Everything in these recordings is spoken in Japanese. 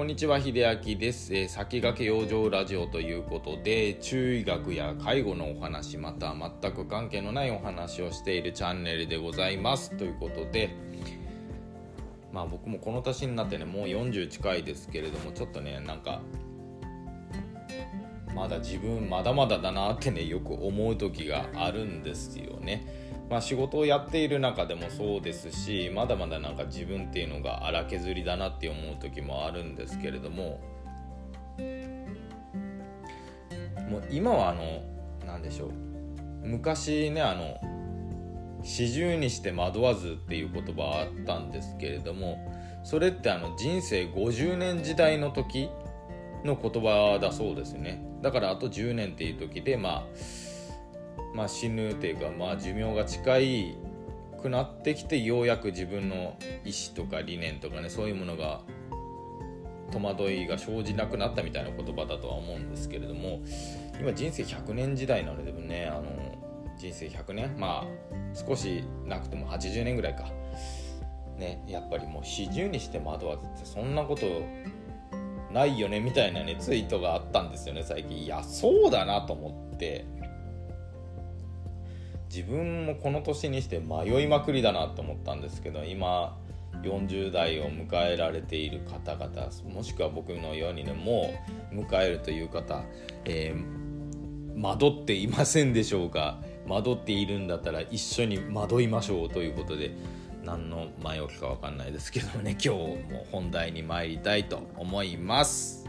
こんにちは秀明です、えー、先駆け養生ラジオということで中医学や介護のお話また全く関係のないお話をしているチャンネルでございますということでまあ僕もこの年になってねもう40近いですけれどもちょっとねなんかまだ自分まだまだだなってねよく思う時があるんですよね。まあ、仕事をやっている中でもそうですしまだまだなんか自分っていうのが荒削りだなって思う時もあるんですけれどももう今はあの何でしょう昔ねあの四十にして惑わずっていう言葉あったんですけれどもそれってあの人生50年時代の時の言葉だそうですね。だからあと10年っていう時でまあまあ、死ぬというか、まあ、寿命が近いくなってきてようやく自分の意思とか理念とかねそういうものが戸惑いが生じなくなったみたいな言葉だとは思うんですけれども今人生100年時代なのでねあの人生100年まあ少しなくても80年ぐらいか。ねやっぱりもう40にして惑わずってそんなことないよねみたいなねツイートがあったんですよね最近。いやそうだなと思って。自分もこの年にして迷いまくりだなと思ったんですけど今40代を迎えられている方々もしくは僕のようにねもう迎えるという方、えー、惑っていませんでしょうか惑っているんだったら一緒に惑いましょうということで何の前置きか分かんないですけどね今日も本題に参りたいと思います。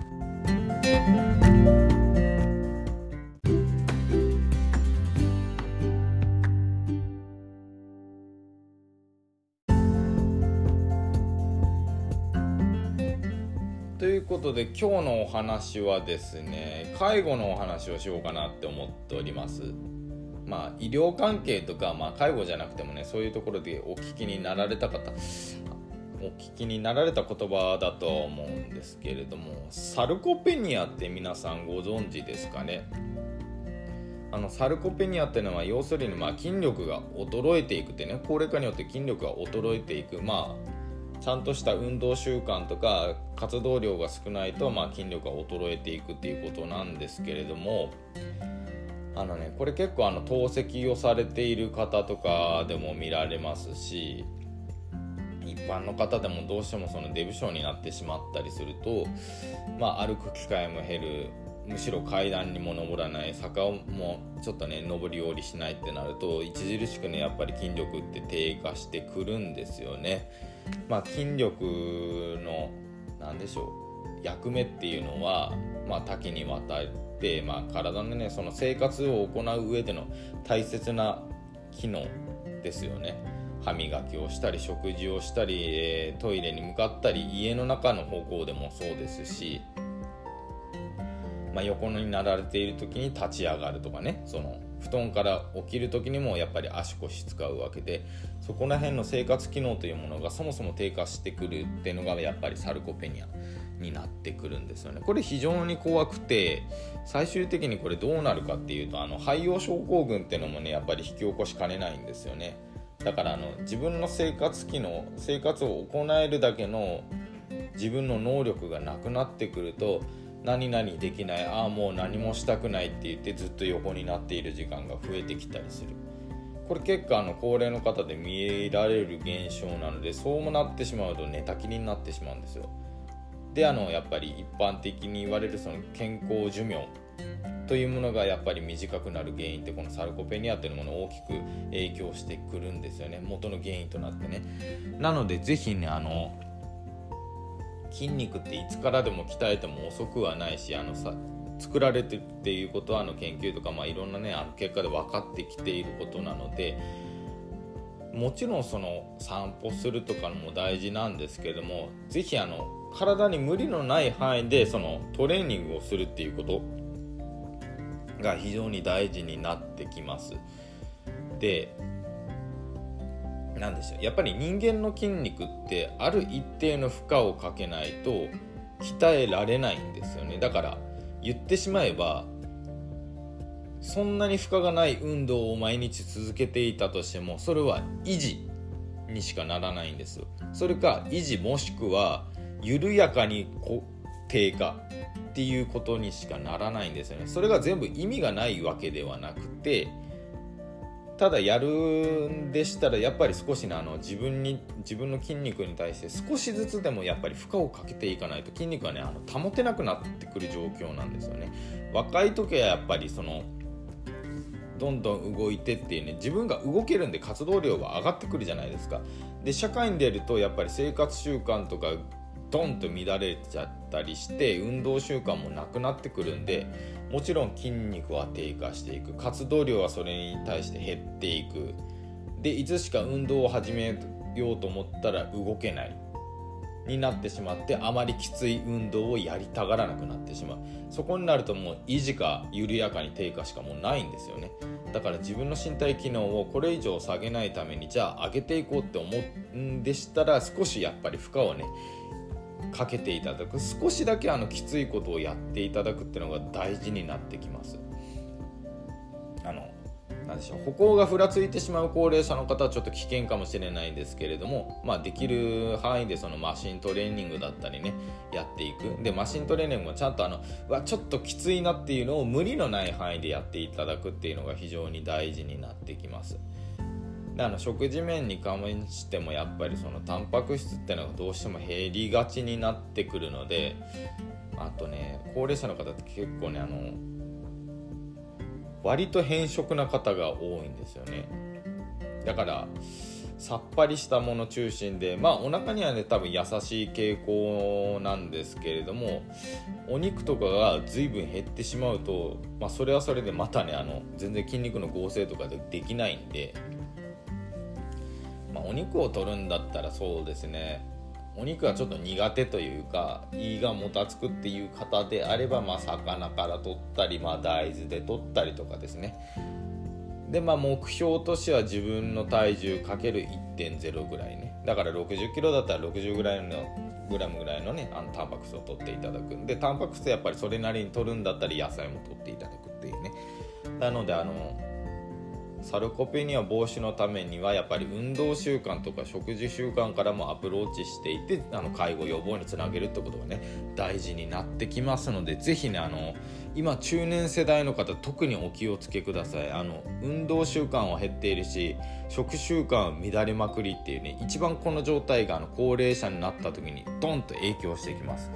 ということで今日のお話はですね介護のお話をしようかなって思っております。まあ医療関係とか、まあ、介護じゃなくてもねそういうところでお聞きになられた方お聞きになられた言葉だと思うんですけれどもサルコペニアって皆さんご存知ですかね？あのサルコペニアっていうのは要するにまあ筋力が衰えていくってね高齢化によって筋力が衰えていく。まあちゃんとした運動習慣とか活動量が少ないと、まあ、筋力が衰えていくっていうことなんですけれどもあのねこれ結構あの透析をされている方とかでも見られますし一般の方でもどうしてもそのデブ症になってしまったりすると、まあ、歩く機会も減るむしろ階段にも登らない坂もちょっとね上り下りしないってなると著しくねやっぱり筋力って低下してくるんですよね。まあ、筋力の何でしょう役目っていうのは、まあ、多岐にわたって、まあ、体のねその生活を行う上での大切な機能ですよね。歯磨きをしたり食事をしたり、え、トイレに向かったり家の中の方向でもそうですし、まあ、横になられている時に立ち上がるとかねその布団から起きる時にもやっぱり足腰使うわけでそこら辺の生活機能というものがそもそも低下してくるっていうのがやっぱりサルコペニアになってくるんですよね。これ非常に怖くて最終的にこれどうなるかっていうとあの肺葉症候群っていうのもねやっぱり引き起こしかねないんですよね。だからあの自分の生活機能生活を行えるだけの自分の能力がなくなってくると何々できないああもう何もしたくないって言ってずっと横になっている時間が増えてきたりする。これ結構あの高齢の方で見られる現象なのでそうもなってしまうと寝たきりになってしまうんですよ。であのやっぱり一般的に言われるその健康寿命というものがやっぱり短くなる原因ってこのサルコペニアっていうものを大きく影響してくるんですよね。元の原因となってね。なので是非ねあの筋肉っていつからでも鍛えても遅くはないしあのさ作られてるっていうことはあの研究とか、まあ、いろんなねあの結果で分かってきていることなのでもちろんその散歩するとかのも大事なんですけども是非あの体に無理のない範囲でそのトレーニングをするっていうことが非常に大事になってきます。で何でしょう。やっぱり人間の筋肉ってある一定の負荷をかけないと鍛えられないんですよね。だから言ってしまえばそんなに負荷がない運動を毎日続けていたとしてもそれは維持にしかならないんですそれか維持もしくは緩やかに低下っていうことにしかならないんですよね。それが全部意味がないわけではなくてただやるんでしたらやっぱり少しねあの自分に自分の筋肉に対して少しずつでもやっぱり負荷をかけていかないと筋肉がねあの保てなくなってくる状況なんですよね。若い時はやっぱりそのどんどん動いてっていうね自分が動けるんで活動量は上がってくるじゃないですか。で社会に出るとやっぱり生活習慣とかドンと乱れちゃったりして運動習慣もなくなってくるんでもちろん筋肉は低下していく。活動量はそれに対して減っていく。でいつしか運動を始めようと思ったら動けない。になってしまってあまりきつい運動をやりたがらなくなってしまう。そこになるともう維持か緩やかに低下しかもうないんですよね。だから自分の身体機能をこれ以上下げないためにじゃあ上げていこうって思うんでしたら少しやっぱり負荷をねかけていただく。少しだけあのきついことをやっていただくっていうのが大事になってきます。あの何でしょう。歩行がふらついてしまう高齢者の方はちょっと危険かもしれないんですけれども、まあ、できる範囲でそのマシントレーニングだったりねやっていく。でマシントレーニングもちゃんとあのわちょっときついなっていうのを無理のない範囲でやっていただくっていうのが非常に大事になってきます。あの食事面に関してもやっぱりそのタンパク質ってのがどうしても減りがちになってくるのであとね高齢者の方って結構ねあの割と偏食な方が多いんですよね。だからさっぱりしたもの中心でまあお腹にはね多分優しい傾向なんですけれどもお肉とかが随分減ってしまうと、まあ、それはそれでまたねあの全然筋肉の合成とかでできないんで、お肉を取るんだったらそうですね。お肉がちょっと苦手というか胃がもたつくっていう方であれば、まあ、魚から取ったり、まあ、大豆で取ったりとかですね。でまあ目標としては自分の体重かける1.0ぐらいね。だから60キロだったら60ぐらいのグラムぐらいのねあのタンパク質を取っていただくんでタンパク質やっぱりそれなりに取るんだったら野菜も取っていただくっていうね。なのであのサルコペニア防止のためにはやっぱり運動習慣とか食事習慣からもアプローチしていてあの介護予防につなげるってことがね大事になってきますので是非ねあの今中年世代の方特にお気をつけください。あの運動習慣は減っているし食習慣は乱れまくりっていうね一番この状態があの高齢者になった時にドンと影響してきます。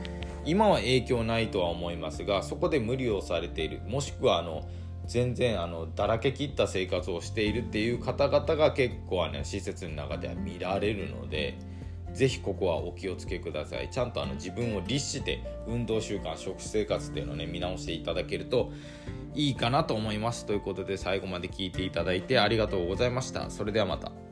今は影響ないとは思いますがそこで無理をされている。もしくはあの全然あのだらけきった生活をしているっていう方々が結構あの施設の中では見られるのでぜひここはお気をつけください。ちゃんとあの自分を律して運動習慣食生活っていうのをね見直していただけるといいかなと思います。ということで最後まで聞いていただいてありがとうございました。それではまた。